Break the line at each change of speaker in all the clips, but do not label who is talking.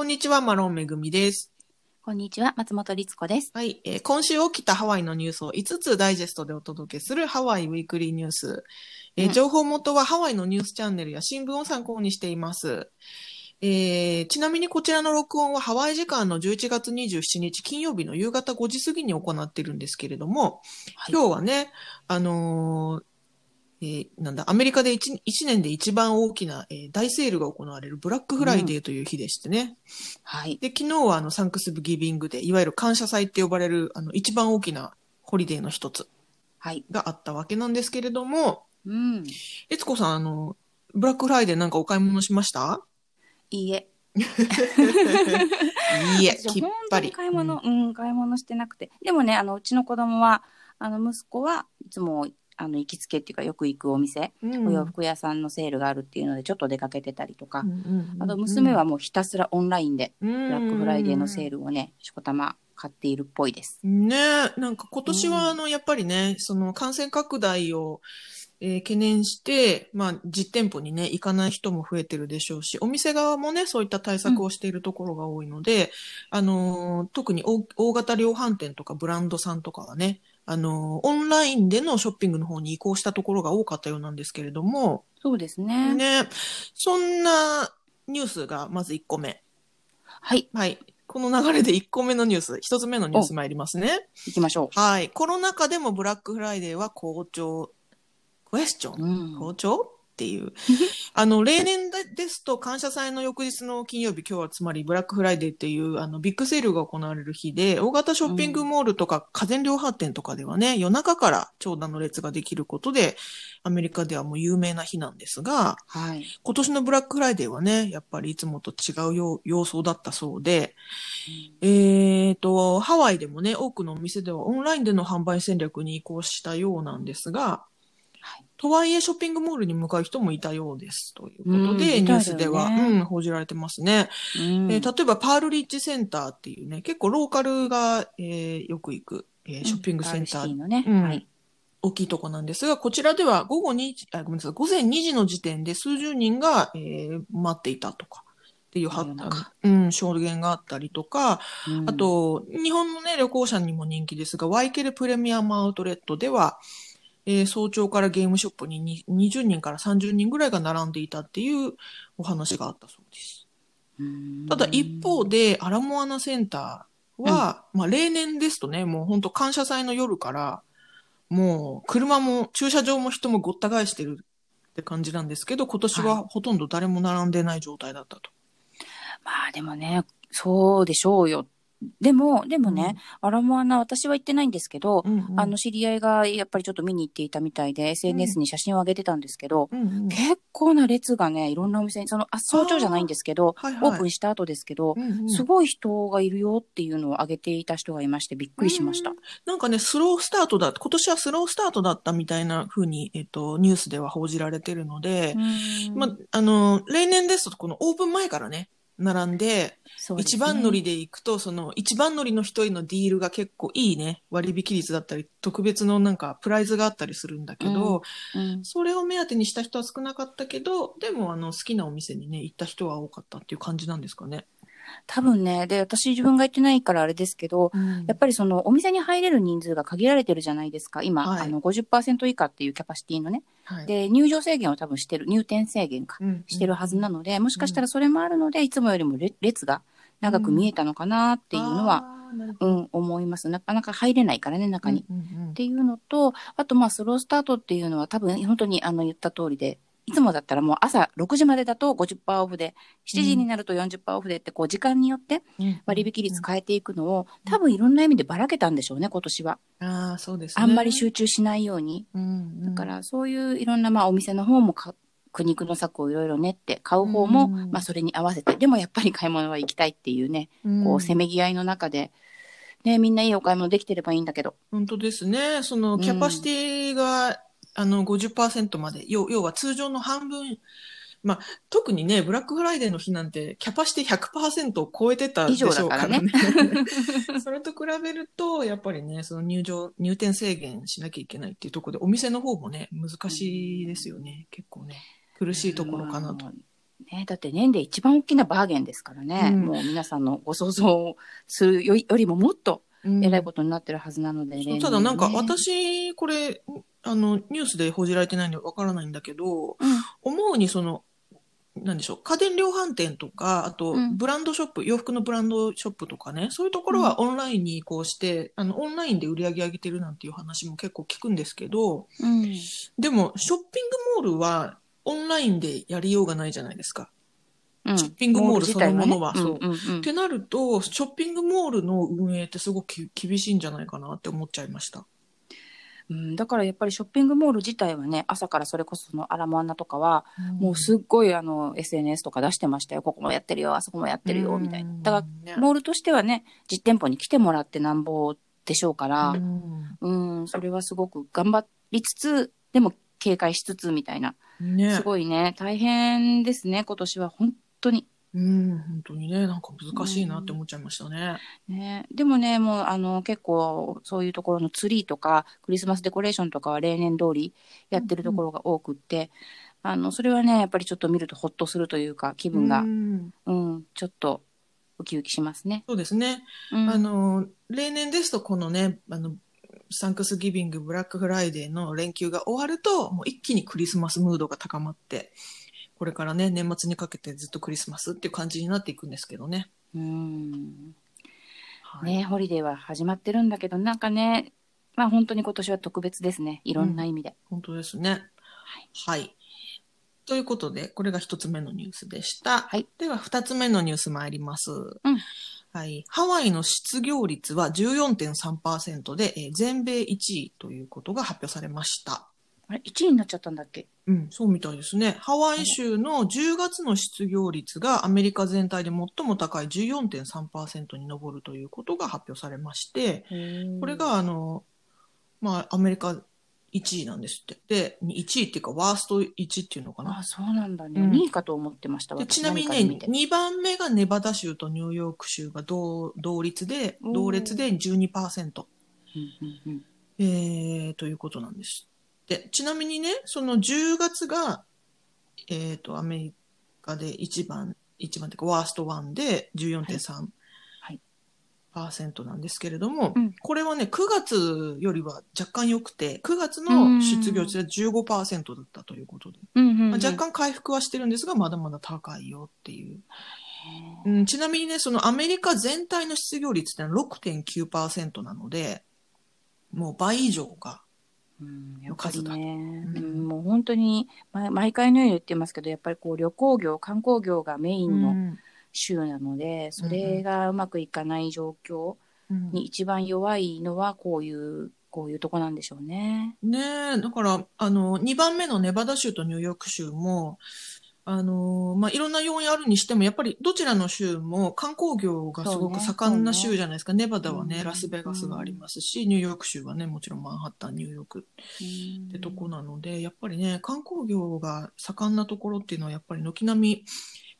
こんにちは、マロンめぐみです。
こんにちは、松本律子です。
はい、えー今週起きたハワイのニュースを5つダイジェストでお届けするハワイウィークリーニュース。えー
うん
情報元はハワイのニュースチャンネルや新聞を参考にしています。えーちなみにこちらの録音はハワイ時間の11月27日金曜日の夕方5時過ぎに行っているんですけれども、
はい
今日はね、あのーえーなんだ、アメリカで 1, 一年で一番大きな、えー大セールが行われるブラックフライデーという日でしてね。
はい。
で、昨日はあの、サンクスギビングで、いわゆる感謝祭って呼ばれる、あの、一番大きなホリデーの一つ
はい。
があったわけなんですけれども、
うん。
悦子さん、あの、ブラックフライデーなんかお買い物しました？
いいえ。
いいえ、
私
きっぱり。
買い物、うん、買い物してなくて。でもね、あの、うちの子供は、あの、息子はいつも、あの、行きつけっていうか、よく行くお店、
うん。
お洋服屋さんのセールがあるっていうので、ちょっと出かけてたりとか、
うんうんうん
あと、娘はもうひたすらオンラインで、
ブ
ブラックフライデーのセールをね、しこたま買っているっぽいです。
ねえ、なんか今年は
うん。
あの、やっぱりね、その感染拡大を、えー懸念して、まあ、実店舗にね、行かない人も増えてるでしょうし、お店側もね、そういった対策をしているところが多いので、あのー特に大大型量販店とかブランドさんとかはね、あのーオンラインでのショッピングの方に移行したところが多かったようなんですけれども、
そうですね。
ね、そんなニュースがまず1個目。
はい。
はい。この流れで1個目のニュース、1つ目のニュース参りますね。
行きましょ
はい。コロナ禍でもブラックフライデーは好調。クエスチョン、
うん。
好調？っていう。あの、例年でですと感謝祭の翌日の金曜日、今日はつまりブラックフライデーっていうあのビッグセールが行われる日で、大型ショッピングモールとか家電量販店とかではね、夜中から長蛇の列ができることで、アメリカではもう有名な日なんですが、
はい。
今年のブラックフライデーはね、やっぱりいつもと違うよ様相だったそうで、えーと、ハワイでもね、多くのお店ではオンラインでの販売戦略に移行したようなんですが、
はい
とはいえショッピングモールに向かう人もいたようです。ということ
うん
で、
みたいだよね
ニュースでは、うん、報じられてますね。
うん。
えー例えば、パールリッジセンターっていうね、結構ローカルが、えーよく行く、えーショッピングセンター。大きいとこなんですが、こちらでは午後2時、あ、ごめんなさい、午前2時の時点で数十人が、えー待っていたとか、っていうは
夜中
うん、証言があったりとか、
うん。
あ、と、日本のね、旅行者にも人気ですが、ワイケルプレミアムアウトレットでは、えー早朝からゲームショップにに20人から30人ぐらいが並んでいたっていうお話があったそうです。
うん
ただ一方で、アラモアナセンターは、まあ例年ですとね、もう本当感謝祭の夜から、もう車も駐車場も人もごった返してるって感じなんですけど、今年はほとんど誰も並んでない状態だったと。
まあでもね、そうでしょうよ。でも、でもね、アラモアナ、私は行ってないんですけど、
うんうん。
あの、知り合いがやっぱりちょっと見に行っていたみたいで、SNS に写真を上げてたんですけど、
うんうん。
結構な列がね、いろんなお店に、その、あ、早朝じゃないんですけど、
はいはい。
オープンした後ですけど、
うんうん。
すごい人がいるよっていうのを上げていた人がいまして、びっくりしました。
うん。なんかね、スロースタートだ、今年はスロースタートだったみたいな風に、えっと、ニュースでは報じられてるので、
うん。
まあ、あの、例年ですと、このオープン前からね、並んで、
そうですね。
一番乗りで行くと、その一番乗りの人へのディールが結構いいね、割引率だったり、特別のなんかプライズがあったりするんだけど、
うん。
それを目当てにした人は少なかったけど、でもあの好きなお店にね、行った人は多かったっていう感じなんですかね。
多分ね、で、私自分が行ってないからあれですけど、やっぱりそのお店に入れる人数が限られてるじゃないですか。今、
はい
あの50%以下っていうキャパシティのね。
はい、
で、入場制限を多分してる、入店制限か、
うん
してるはずなので、もしかしたらそれもあるので、いつもよりもれ列が長く見えたのかなっていうのは、うん、思います。なかなか入れないからね、中に。
うんうんうん
っていうのと、あとまあスロースタートっていうのは多分本当にあの言った通りで、いつもだったらもう朝6時までだと50%オフで、7時になると40%オフでってこう時間によって割引率変えていくのを多分いろんな意味でばらけたんでしょうね、今年は。
ああ、そうですね。
あんまり集中しないように。
うんうん
だからそういういろんなまあお店の方もか苦肉の策をいろいろ練って買う方も
うん
まあそれに合わせて、でもやっぱり買い物は行きたいっていうね、こうせめぎ合いの中で、ね、みんないいお買い物できてればいいんだけど。
本当ですね。その、キャパシティが、あの、50%まで、要要は通常の半分、まあ、特にね、ブラックフライデーの日なんて、キャパシティ100%を超えてたでしょうからね。
以上
それと比べると、やっぱりね、その入場、入店制限しなきゃいけないっていうところで、お店の方もね、難しいですよね。結構ね、苦しいところかなと。
うん。ね、だって年で一番大きなバーゲンですからね、
うん。
もう皆さんのご想像をするよりももっと
うん。
えらいことになってるはずなので、
そう
ね
ただなんか
ね。
私、これ、あの、ニュースで報じられてないんでわからないんだけど、
うん。
思うにその、なんでしょう、家電量販店とか、あと
うん、
ブランドショップ、洋服のブランドショップとかね、そういうところはオンラインに移行して、あの、オンラインで売り上げ上げてるなんていう話も結構聞くんですけど、
うん。
でも、ショッピングモールはオンラインでやりようがないじゃないですか。
うん。
ショッピングモールそのものは
モール自体ね。
そう
うんうんうん。
ってなると、ショッピングモールの運営ってすごくき厳しいんじゃないかなって思っちゃいました。
うん、だからやっぱりショッピングモール自体はね朝からそれこそそのアラモアナとかは、もうすっごいあの SNS とか出してましたよ。ここもやってるよあそこもやってるよみたいな。だから
ら
モールとしてはね実店舗に来てもらってなんぼでしょうから、うん、それはすごく頑張りつつでも警戒しつつみたいな。
ね。
すごいね。大変ですね今年は。本当に。
うん、本当にね、なんか難しいなって思っちゃいましたね。
ね、でもねもうあの結構そういうところのツリーとかクリスマスデコレーションとかは例年通りやってるところが多くって、あのそれはねやっぱりちょっと見るとほっとするというか気分が、
う
うん
ん
ちょっとウキウキしますね。
そうですね。
うん
あの、例年ですとこのね、あの、サンクスギビング、ブラックフライデーの連休が終わると、もう一気にクリスマスムードが高まって、これからね、年末にかけてずっとクリスマスっていう感じになっていくんですけどね。
うん
はい
ねホリデーは始まってるんだけどなんかねまあ本当に今年は特別ですねいろんな意味で。
本当ですね。はい。ということで、これが一つ目のニュースでした。
はい
では、二つ目のニュース参ります。
うん
はい。ハワイの失業率は14.3%で、えー全米1位ということが発表されました。
あれ1位になっちゃったんだっけ？
うん、そうみたいですね。ハワイ州の10月の失業率がアメリカ全体で最も高い14.3%に上るということが発表されまして、これがあの、まあ、アメリカ1位なんですって。で、1位っていうか、ワースト1っていうのかな。
あそうなんだね、
うん
2位かと思ってました
ちなみにね、
何かで見て
2番目がネバダ州とニューヨーク州が同同率で、同列で12%。
うんうんうん
えー、ということなんです。で、ちなみにね、その10月が、えっ、と、アメリカで一番、一番っていうか、ワースト1で14.3%
はい。
パーセントなんですけれども、
うん。
これはね、9月よりは若干良くて、9月の失業率は15%だったということで、まあ、若干回復はしてるんですが、まだまだ高いよっていう。うん、ちなみにね、そのアメリカ全体の失業率ってのは6.9%なので、もう倍以上が
うん、やっぱりね、
うん。
うんもう本当に、ま、毎回のように言ってますけどやっぱりこう旅行業観光業がメインの
うん。
州なので、それがうまくいかない状況
うん。
に一番弱いのはこういうこういうとこなんでしょうね。
ねえ、だから、あの、2番目のネバダ州とニューヨーク州も、あの、まあ、いろんな要因あるにしても、やっぱりどちらの州も観光業がすごく盛んな州じゃないですか。ネバダはね、
うん。
ラスベガスがありますし、ニューヨーク州はね、もちろんマンハッタン、ニューヨーク
うん
ってとこなので、やっぱりね、観光業が盛んなところっていうのは、やっぱり軒並み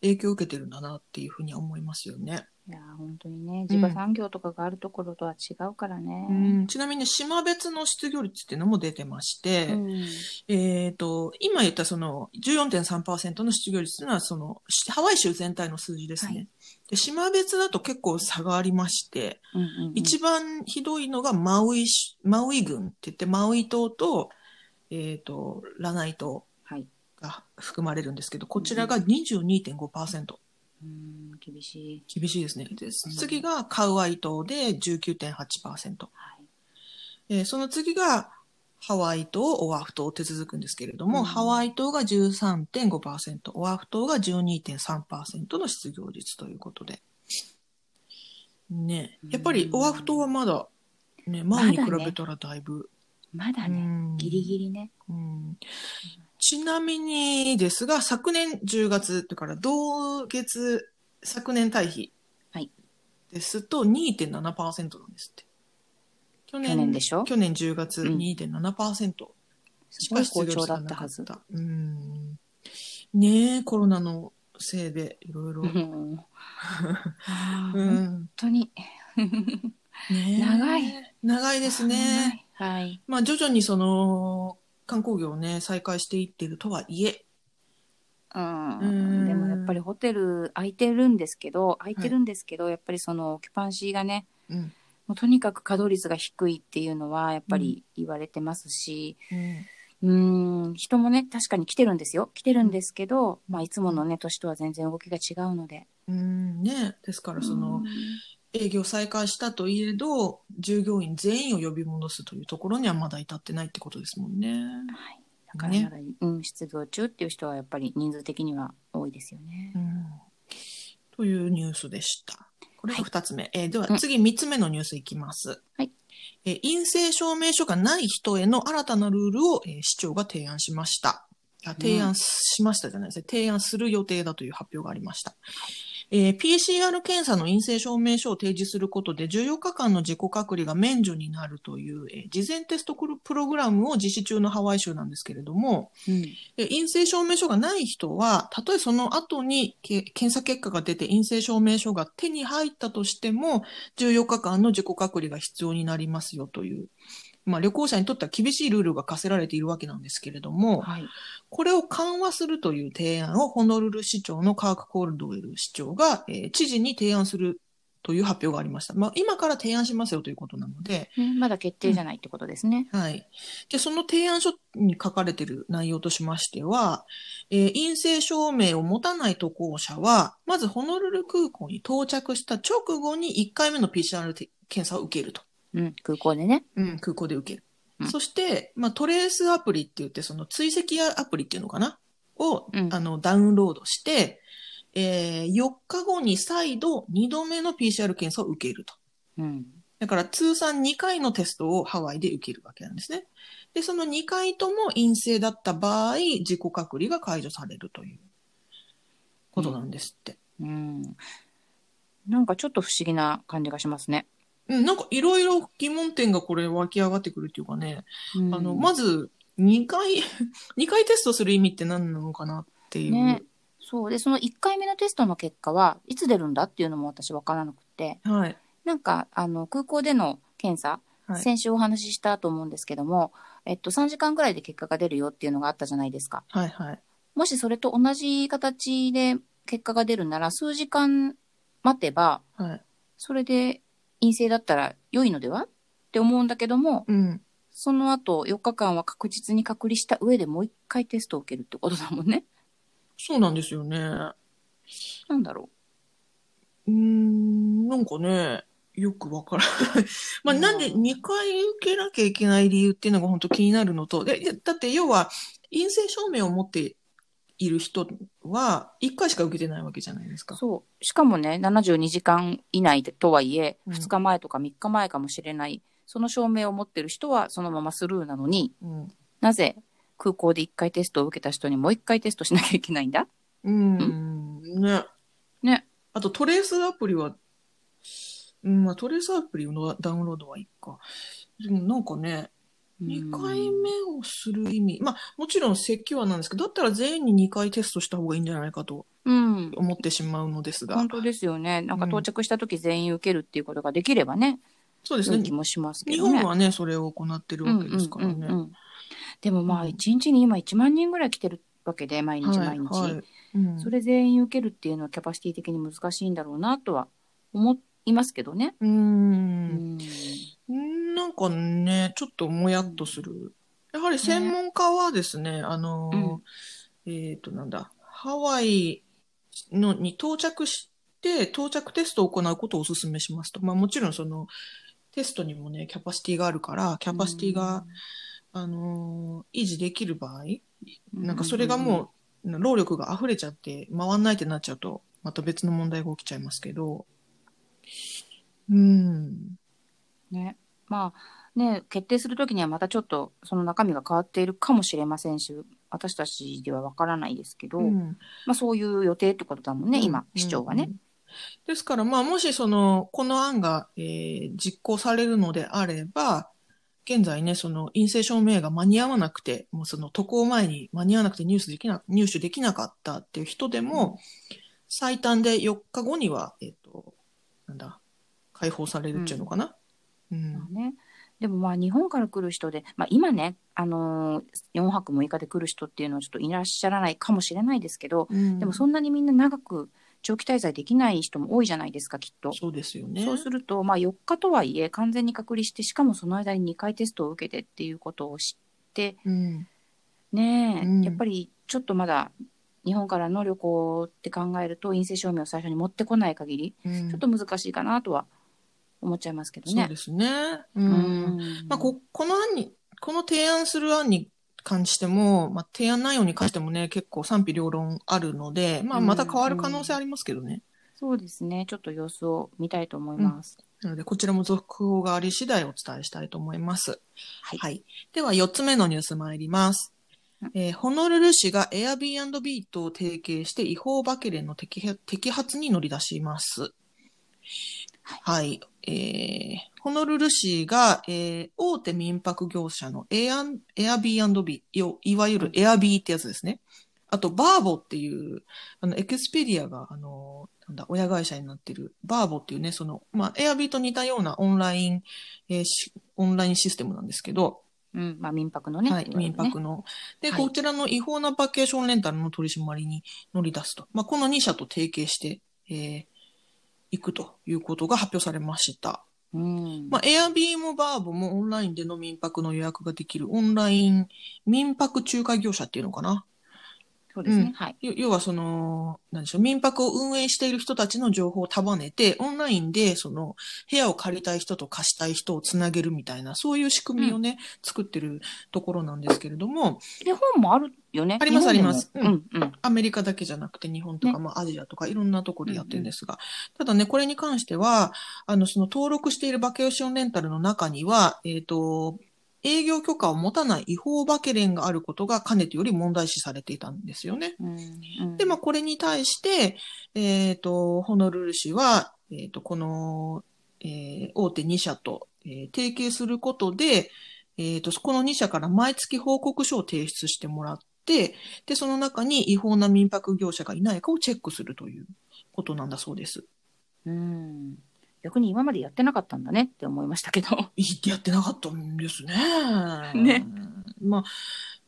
影響を受けてるんだなっていうふうには思いますよね。
いや本当にね地場産業とかがあるところとは違うからね。
うん、ちなみに、ね、島別の失業率っていうのも出てまして、
うん
えっ、と、今言ったその14.3%の失業率というのは、その、しハワイ州全体の数字ですね。
はい
で島別だと結構差がありまして、
うんうんうん
一番ひどいのがマウイし、マウイ郡って言って、マウイ島と、えっ、と、ラナイ島
はい
が含まれるんですけど、こちらが22.5%。
うん厳しい。
厳しいですね。で次がカウアイ島で19.8%。
はい
えーその次がハワイ島、オアフ島って続くんですけれども、
うん
ハワイ島が13.5%、オアフ島が12.3%の失業率ということで。ねやっぱりオアフ島はまだ、ね、前に比べたらだいぶ。う
まだね、
ん
ギリギリね。
うんちなみにですが、昨年10月、だから同月、昨年対比
はい
ですと2.7%なんですって。去
去年でしょ？
去年10月
うん
2.7%し
すごい好調だったはず。
うん。ねえ、コロナのせいでいろいろ。
本
ん。
当に。長い。
長いですね。
はい。
まあ徐々にその観光業をね、再開していってるとはいえ、
うん
うん
でもやっぱりホテル空いてるんですけど空いてるんですけど、やっぱりそのオキュパンシーがね
うん。
もうとにかく稼働率が低いっていうのはやっぱり言われてますし、
うん。
うーん、人もね、確かに来てるんですよ。来てるんですけど、まあ、いつものね、年とは全然動きが違うので。
うん。ね。ですから、その
うん、
営業再開したといえど、従業員全員を呼び戻すというところにはまだ至ってないってことですもんね。
はい。だからまだ、うん、出動中っていう人はやっぱり人数的には多いですよね
う。ん。というニュースでした。これが二つ目。えーでは
うん
次三つ目のニュースいきます。
はい。
えー陰性証明書がない人への新たなルールを、えー市長が提案しました。あ提案しましたじゃないですね。提案する予定だという発表がありました。えー PCR 検査の陰性証明書を提示することで14日間の自己隔離が免除になるという、えー事前テストプログラムを実施中のハワイ州なんですけれども、
うん。
で陰性証明書がない人は、たとえその後にけ検査結果が出て陰性証明書が手に入ったとしても、14日間の自己隔離が必要になりますよという、まあ旅行者にとっては厳しいルールが課せられているわけなんですけれども、
はい。
これを緩和するという提案をホノルル市長のカーク・コールドウェル市長が、えー知事に提案するという発表がありました。まあ今から提案しますよということなので、
ねまだ決定じゃないってことですね。
はい。で、その提案書に書かれている内容としましては、えー陰性証明を持たない渡航者は、まずホノルル空港に到着した直後に1回目の PCR て検査を受けると。
うん。空港でね。
うん、空港で受ける。
うん
そして、まあ、トレースアプリって言って、その追跡アプリっていうのかな？を、
うん
あの、ダウンロードして、えー4日後に再度2度目の PCR 検査を受けると。
うん。
だから通算2回のテストをハワイで受けるわけなんですね。で、その2回とも陰性だった場合、自己隔離が解除されるということなんですって。
うん。なんかちょっと不思議な感じがしますね。
うん、なんかいろいろ疑問点がこれ湧き上がってくるっていうかね、
うん
あの、まず2回、2回テストする意味って何なのかなっていう。
ね。そう。で、その1回目のテストの結果はいつ出るんだっていうのも私わからなくて、
はい。
なんか、あの、空港での検査、
はい。
先週お話ししたと思うんですけども、えっと、3時間ぐらいで結果が出るよっていうのがあったじゃないですか。
はい。はい。
もしそれと同じ形で結果が出るなら、数時間待てば、
はい。
それで陰性だったら良いのでは？って思うんだけども、
うん。
その後4日間は確実に隔離した上でもう一回テストを受けるってことだもんね。
そうなんですよね。
なんだろ
うーん、なんかね、よくわからない。まあ、
うん
なんで2回受けなきゃいけない理由っていうのが本当気になるのと、ででだって要は、陰性証明を持っている人は1回しか受けてないわけじゃないです
う。
か。
そう。しかもね、72時間以内でとはいえ、
うん
2日前とか3日前かもしれない、その証明を持ってる人はそのままスルーなのに、
うん。
なぜ空港で1回テストを受けた人にもう1回テストしなきゃいけないんだ？
うん、ね。
ね。
あとトレースアプリは、うん、まあトレースアプリのダウンロードはいいか。でもなんかね、2回目をする意味、まあもちろん説教はなんですけど、だったら全員に2回テストした方がいいんじゃないかと
うん。
思ってしまうのですが
本。当ですよね。なんか到着した時全員受けるっていうことができればね、
そうですね
気。もしますけ
日
どね。
本はね、それを行ってるわけですからね。
うんうんうんうんでもまあ、
うん
一日に今1万人ぐらい来てるわけで、毎日毎日。
はいはいうん
それ全員受けるっていうのはキャパシティ的に難しいんだろうなとは思いますけどね。
う。
うんん。
なんかね、ちょっともやっとする。やはり専門家はですね、あのー、えっ、と、なんだ、ハワイのに到着して、到着テストを行うことをお勧めしますと。まあもちろんその、テストにもね、キャパシティがあるから、キャパシティが、あのー維持できる場合、なんかそれがもう、労力が溢れちゃって回んないってなっちゃうと、また別の問題が起きちゃいますけど、うん。
うん。ね。まあ、ね、決定するときにはまたちょっとその中身が変わっているかもしれませんし、私たちではわからないですけど、
うん
まあそういう予定ってことだもんね、今、市長はね。。
うんですから、まあ、もしその、この案が、えー実行されるのであれば、現在ね、その陰性証明が間に合わなくて、もうその渡航前に間に合わなくて入手できな、入手できなかったっていう人でも、最短で4日後には、えっ、と、なんだ、解放されるっていうのかな。うん。
まあね。でもまあ日本から来る人で、まあ、今ね、あのー、4泊6日で来る人っていうのはちょっといらっしゃらないかもしれないですけど、
うん
でもそんなにみんな長く長期滞在できない人も多いじゃないですかきっと。
そうですよね。
そうすると、まあ、4日とはいえ完全に隔離してしかもその間に2回テストを受けてっていうことを知って
うん。
ねえ、
うん
やっぱりちょっとまだ日本からの旅行って考えると陰性証明を最初に持ってこない限り
うん
ちょっと難しいかなとは思っちゃいますけどね。
そうですね。う。
うんん
まあ、こ、この案に、この提案する案に関しても、まあ、提案内容に関してもね、結構賛否両論あるので、まあ、
うん
また変わる可能性ありますけどね。
そうですね。ちょっと様子を見たいと思います。
なので、こちらも続報があり次第お伝えしたいと思います。
はい。
はい。では、4つ目のニュース参ります
うん。
えーホノルル市が Airbnb と提携して違法バケレンの摘発に乗り出します。はい。えー、ホノルル市が、えー大手民泊業者の Air- Airbnb、よいわゆる Airb ってやつですね。あと、バーボっていう、あの、エクスペリアが、あの、なんだ、親会社になってる、バーボっていうね、その、まあ、Airb と似たようなオンライン、えーしオンラインシステムなんですけど、
うん。まあ民泊のね。
はい、民泊の。で、
はい
こちらの違法なバケーションレンタルの取り締まりに乗り出すと。まあ、この2社と提携して、えー、行くということが発表されました。
うん。
まあ、エアビーもバーボもオンラインでの民泊の予約ができるオンライン民泊仲介業者っていうのかな。
そうですね。
うん
はい。
要要はその、なんでしょう、民泊を運営している人たちの情報を束ねて、オンラインでその、部屋を借りたい人と貸したい人をつなげるみたいな、そういう仕組みをね、作ってるところなんですけれども、
日本もあるよね。
ありますあります。
うん。うん。
アメリカだけじゃなくて日本とか、
ね。
まあアジアとかいろんなところでやってるんですが、ただね、これに関しては、あの、その登録しているバケーションレンタルの中には、えっ、と、営業許可を持たない違法バケレンがあることがかねてより問題視されていたんですよね。
うんうん
で、まあ、これに対して、えっ、と、ホノルル市は、えっ、と、この、えー大手2社と、えー提携することで、えっ、と、この2社から毎月報告書を提出してもらって、で、その中に違法な民泊業者がいないかをチェックするということなんだそうです。
うん。逆に今までやってなかったんだねって思いましたけど。
いやってなかったんですね。
ね。
まあ、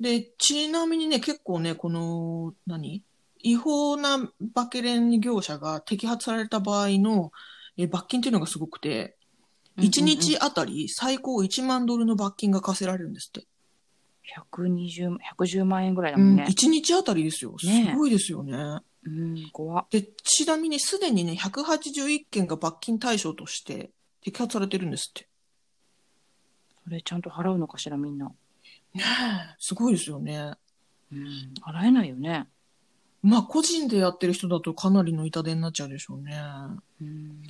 で、ちなみにね、結構ね、この、何？違法なバケレン業者が摘発された場合のえ罰金っていうのがすごくて、1日あたり最高1万ドルの罰金が課せられるんですって。
120、110万円ぐらいだ
うん、
もんね。
1日あたりですよ。す
ね
ごいですよね。
うん、怖っ。
で、ちなみにすでにね、181件が罰金対象として摘発されてるんですって。
それちゃんと払うのかしら、みんな。
ねえ、すごいですよね。
うん、払えないよね。
まあ、個人でやってる人だとかなりの痛手になっちゃうでしょうね。
うん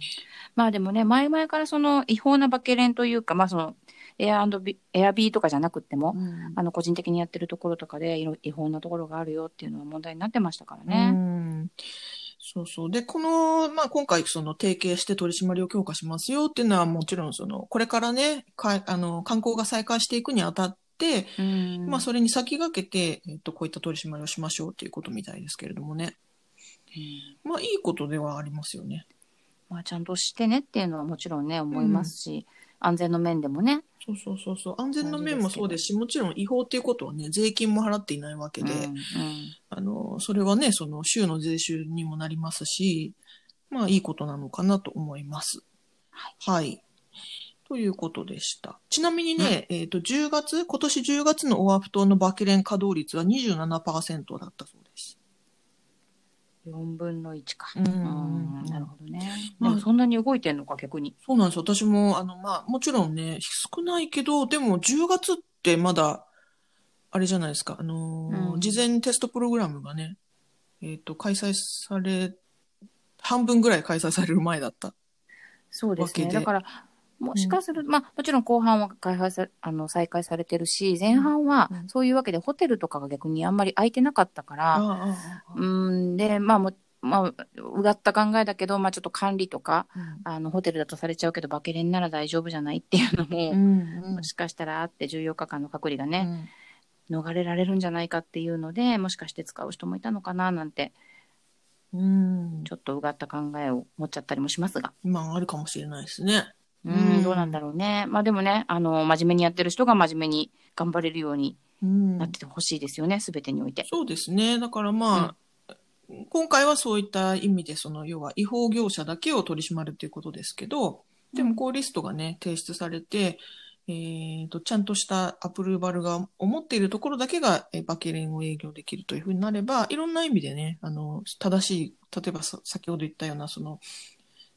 まあでもね、前々からその違法なバケレンというか、まあそのエアビエアビーとかじゃなくっても、
うん
あの個人的にやってるところとかでいろ違法なところがあるよっていうのは問題になってましたから
う
ね。
んそうそう。で、この、まあ、今回、その、提携して取り締まりを強化しますよっていうのは、もちろん、その、これからね、かいあの、観光が再開していくにあたって、
うん
まあ、それに先駆けて、えっと、こういった取り締まりをしましょうっていうことみたいですけれどもね。
うん
まあ、いいことではありますよね。
まあちゃんとしてねっていうのはもちろんね、思いますし、安全の面でもね。
そうそうそうそう。安全の面もそうですし、もちろん違法っていうことはね、税金も払っていないわけで、
うんうん
あの、それはね、その州の税収にもなりますし、まあいいことなのかなと思います。はい。ということでした。ちなみにね、えっ、と、10月、今年10月のオアフ島のバケレン稼働率は27%だったそうです。
4分の1か。
うん
うんなるほどね。
まあ
でもそんなに動いてんのか、逆に。
そうなんです。私も、あの、まあ、もちろんね、少ないけど、でも10月ってまだ、あれじゃないですか、あのー
うん
事前テストプログラムがね、えっ、と、開催され、半分ぐらい開催される前だった。
そうですね。だから、もしかすると、まあ、もちろん後半は開発さあの再開されてるし、前半は
うん
そういうわけでホテルとかが逆にあんまり空いてなかったから、うん、で、まあも、まあ、うがった考えだけど、まあちょっと管理とか、
うん
あの、ホテルだとされちゃうけど、バケレンなら大丈夫じゃないっていうのも、
うん
もしかしたらあって14日間の隔離がね、
うん
逃れられるんじゃないかっていうので、もしかして使う人もいたのかななんて、
うん。
ちょっとうがった考えを持っちゃったりもしますが。
まあ、あるかもしれないですね。
うん、
うん
どうなんだろうね。まあでもね、あの、真面目にやってる人が真面目に頑張れるように
うん
なっててほしいですよね、すべてにおいて。
そうですね。だからまあ、今回はそういった意味で、その、要は違法業者だけを取り締まるということですけど、でもこうリストがね、提出されて、えっ、と、ちゃんとしたアプローバルが思っているところだけが、えー馬券連を営業できるというふうになれば、いろんな意味でね、あの、正しい、例えばさ先ほど言ったような、その、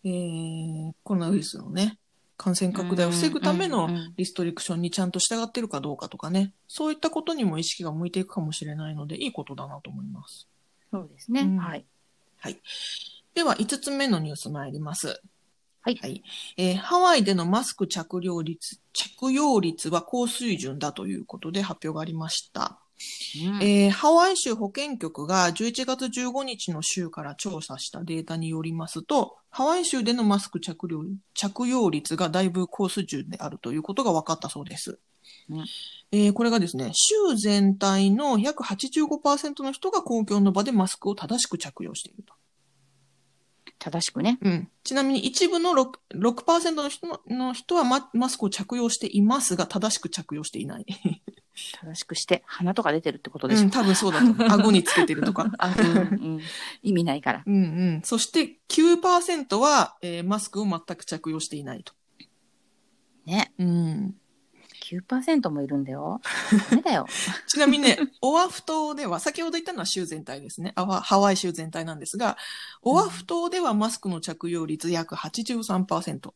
えーコロナウイルスのね、感染拡大を防ぐためのリストリクションにちゃんと従ってるかどうかとかね、そういったことにも意識が向いていくかもしれないので、いいことだなと思います。
そうですね。
うん
はい。
では、5つ目のニュース参ります。
はい
えーハワイでのマスク着用率、着用率は高水準だということで発表がありました。
うん
えーハワイ州保健局が11月15日の週から調査したデータによりますと、ハワイ州でのマスク着用着用率がだいぶ高水準であるということが分かったそうです。
うん
えーこれがですね、州全体の約85%の人が公共の場でマスクを正しく着用していると。
正しくね。
うん。ちなみに一部の 6%, 6の人のの人はママスクを着用していますが、正しく着用していない。
正しくして、鼻とか出てるってことでしょ？
うん、多分そうだと思う。顎につけてるとか。
あ、うんうん。意味ないから。
うんうん。そして9%は、えーマスクを全く着用していないと。
ね。
うん。
9%もいるんだよ。ダメだよ。
ちなみにね、オアフ島では、先ほど言ったのは州全体ですね。ハワイ州全体なんですが、オアフ島ではマスクの着用率約83%。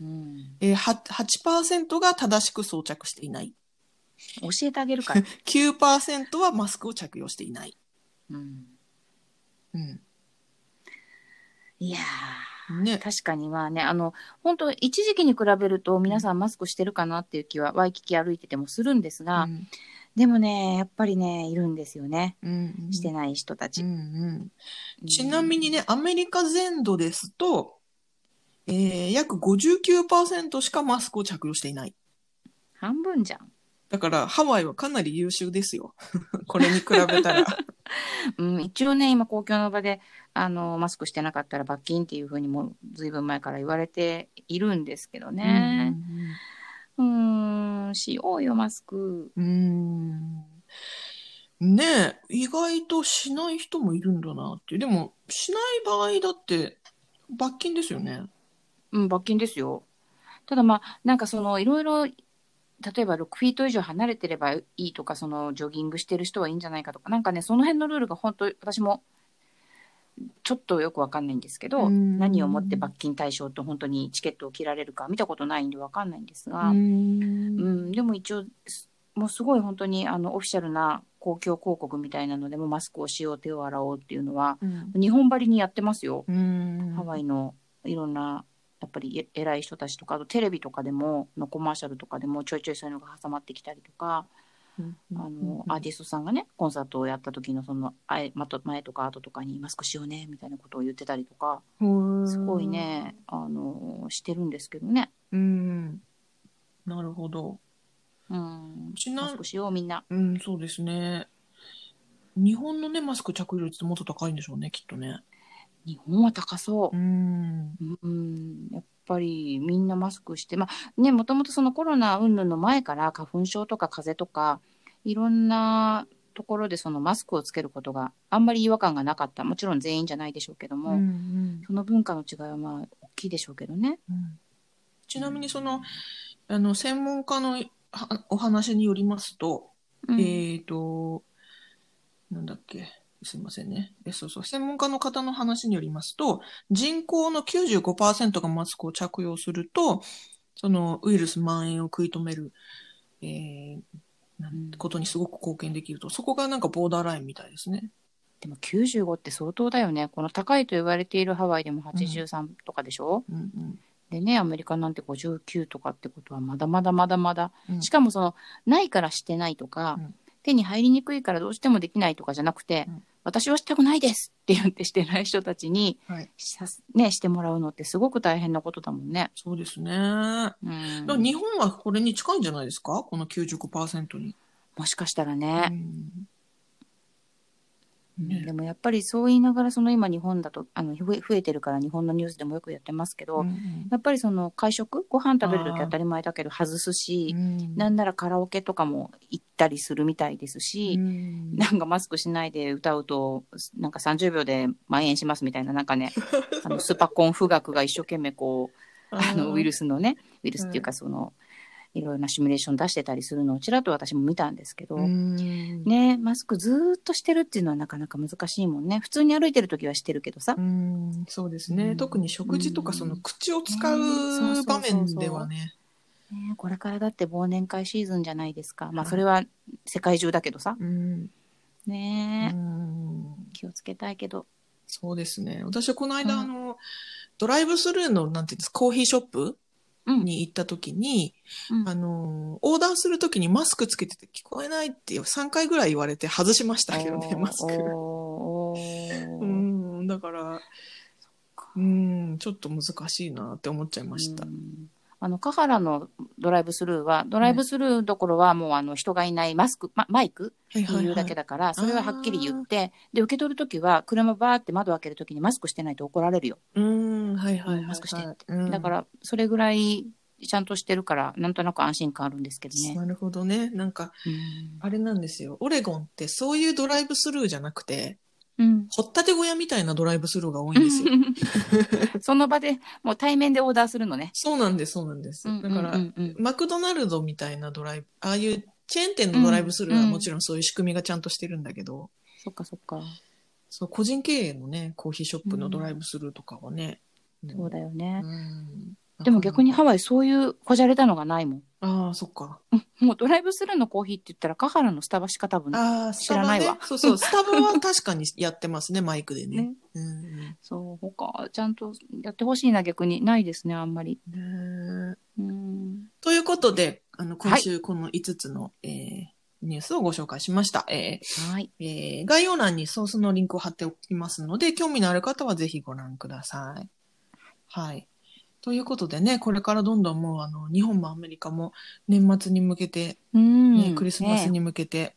うん。
えー、は8%が正しく装着していない。
教えてあげるから。
9%はマスクを着用していない。
うん。
うん。
いや
ね
ー、。確かにまあね、あの、本当一時期に比べると皆さんマスクしてるかなっていう気は、ワイキキ歩いててもするんですが、
うん
でもね、やっぱりね、いるんですよね。
うん
してない人たち。
うんうんちなみにね、アメリカ全土ですと、えー、約59%しかマスクを着用していない。
半分じゃん。
だから、ハワイはかなり優秀ですよ。これに比べたら。
うん、一応ね、今公共の場で、あの、マスクしてなかったら罰金っていうふうにもうずいぶん前から言われているんですけどね。うーん、しようよ、マスク。
うんねえ、意外としない人もいるんだなって。でも、しない場合だって、罰金ですよね。
うん、罰金ですよ。ただまあ、なんかその、いろいろ、例えば6フィート以上離れてればいいとか、その、ジョギングしてる人はいいんじゃないかとか、なんかね、その辺のルールが本当、私も、ちょっとよくわかんないんですけど、
うん。
何をもって罰金対象と本当にチケットを切られるか見たことないんでわかんないんですが、
う
うん
ん
でも一応、すもうすごい本当にあのオフィシャルな公共広告みたいなのでもマスクをしよう、手を洗おうっていうのは、日本張りにやってますよ。
うん。
ハワイのいろんな、やっぱりえ偉い人たちとか、あとテレビとかでも、のコマーシャルとかでもちょいちょいそういうのが挟まってきたりとか、あの、アーティストさんがね、コンサートをやった時のその、あえまと前とか後とかにマスクしようね、みたいなことを言ってたりとか、すごい。ね、あの、してるんですけどね。
うん。なるほど。
うん。
ちな
マスクしよう、みんな。
うん、そうですね。日本のね、マスク着用率ってもっと高いんでしょうね、きっとね。
日本は高そう
う。ん。
うん、やっぱりみんなマスクして、まあね、もともとそのコロナ云々の前から花粉症とか風邪とか、いろんなところでそのマスクをつけることがあんまり違和感がなかった。もちろん全員じゃないでしょうけども、
うん
その文化の違いはまあ大きいでしょうけどね。
うんちなみにその、あの、専門家のはお話によりますと、
うん
えっ、と、なんだっけ、すいませんね。えそうそう、専門家の方の話によりますと、人口の95%がマスクを着用すると、そのウイルス蔓延を食い止める、えーなんことにすごく貢献できると。そこがなんかボーダーラインみたいですね。
でも95って相当だよね。この高いと言われているハワイでも83とかでしょ、
うんうん。
でね、アメリカなんて59とかってことはまだまだまだまだ。
うん。
しかもそのないからしてないとか、
うん。
手に入りにくいからどうしてもできないとかじゃなくて、
うん
私はしたくないですって言ってしてない人たちに
はい。
ね、してもらうのってすごく大変なことだもんね。
そうですね。だ
うん
日本はこれに近いんじゃないですか？この95%に。
もしかしたら
う
ね、
んね
でもやっぱりそう言いながら、その今日本だと、あの、増え増えてるから日本のニュースでもよくやってますけど、
うん
やっぱりその会食ご飯食べるとき当たり前だけど外すし、
うん。
なんならカラオケとかも行ったりするみたいですし、
うん。
なんかマスクしないで歌うと、なんか30秒で蔓延しますみたいな、なんかね、あのスパコン富岳が一生懸命こう、あのウイルスのね、ウイルスっていうかその、いろいろなシミュレーション出してたりするのをちらっと私も見たんですけど、
うん
ね、マスクずーっとしてるっていうのはなかなか難しいもんね。普通に歩いてる時はしてるけどさ
う。んそうですね、
うん
特に食事とかその口を使
う
場面ではね。
ね、これからだって忘年会シーズンじゃないですか。まあ
はい
それは世界中だけどさ。
うん
ね気をつけたいけど。
そうですね。私はこの間、
うん
あの、ドライブスルーの、なんていうんですか、コーヒーショップ
うん。
に行った時に、
うん。
あの、オーダーする時にマスクつけてて聞こえないって3回ぐらい言われて外しましたけどね、マスク。うん、だから、うん、ちょっと難しいなって思っちゃいました。
う。んあの、カハラのドライブスルーは、ドライブスルーどころはもうあの人がいないマスク、ま、マイク
はい
っていうだけだから、それははっきり言って、で、受け取るときは、車バーって窓開けるときにマスクしてないと怒られるよ。
うん、はいはいはいはい。
マスクしてって
うん
だから、それぐらいちゃんとしてるから、なんとなく安心感あるんですけどね。
なるほどね。なんか、
うん
あれなんですよ。オレゴンってそういうドライブスルーじゃなくて、
うん。
掘ったて小屋みたいなドライブスルーが多いんですよ。
その場でもう対面でオーダーするのね。
そうなんです、そうなんです。だから、
うんうんうん
マクドナルドみたいなドライブ、ああいうチェーン店のドライブスルーはもちろんそういう仕組みがちゃんとしてるんだけど、
そっかそっか。
そう、個人経営のね、コーヒーショップのドライブスルーとかはね。
そうだよね。
うん
でも逆にハワイそういうこじゃれたのがないもん。
ああ、そっか。
もうドライブスルーのコーヒーって言ったら、カハラのスタバしか多分。知らないわ。
そうそう、スタバは確かにやってますね、マイクでね。
ね。
うん
そう、他、ちゃんとやってほしいな、逆に。ないですね、あんまり。
ね
うん。
ということで、あの、今週この5つの、えーニュースをご紹介しました。え
はい。
ーえー概要欄にソースのリンクを貼っておきますので、興味のある方はぜひご覧ください。はい。ということでね、これからどんどんもう、あの、日本もアメリカも年末に向けて、
うん。
ねクリスマスに
ね
向けて、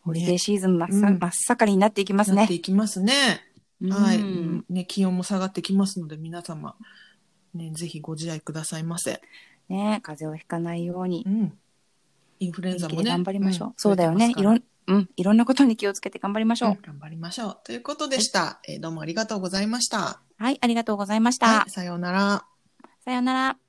ホリデーシーズン真っさ、
うん
真っ盛りになっていきますね
なって。いきますね。はい、
うん
ね。気温も下がってきますので、皆様、ね、ぜひご自愛くださいませ。
ね風邪をひかないように
う。ん。インフルエンザもね。
頑張りましょう。
ん
そうだよね。いろん、うん。いろんなことに気をつけて頑張りましょう。
うん頑張りましょう。ということでした。えーどうもありがとうございました。
はい、ありがとうございました。
はい、さようなら。
さようなら。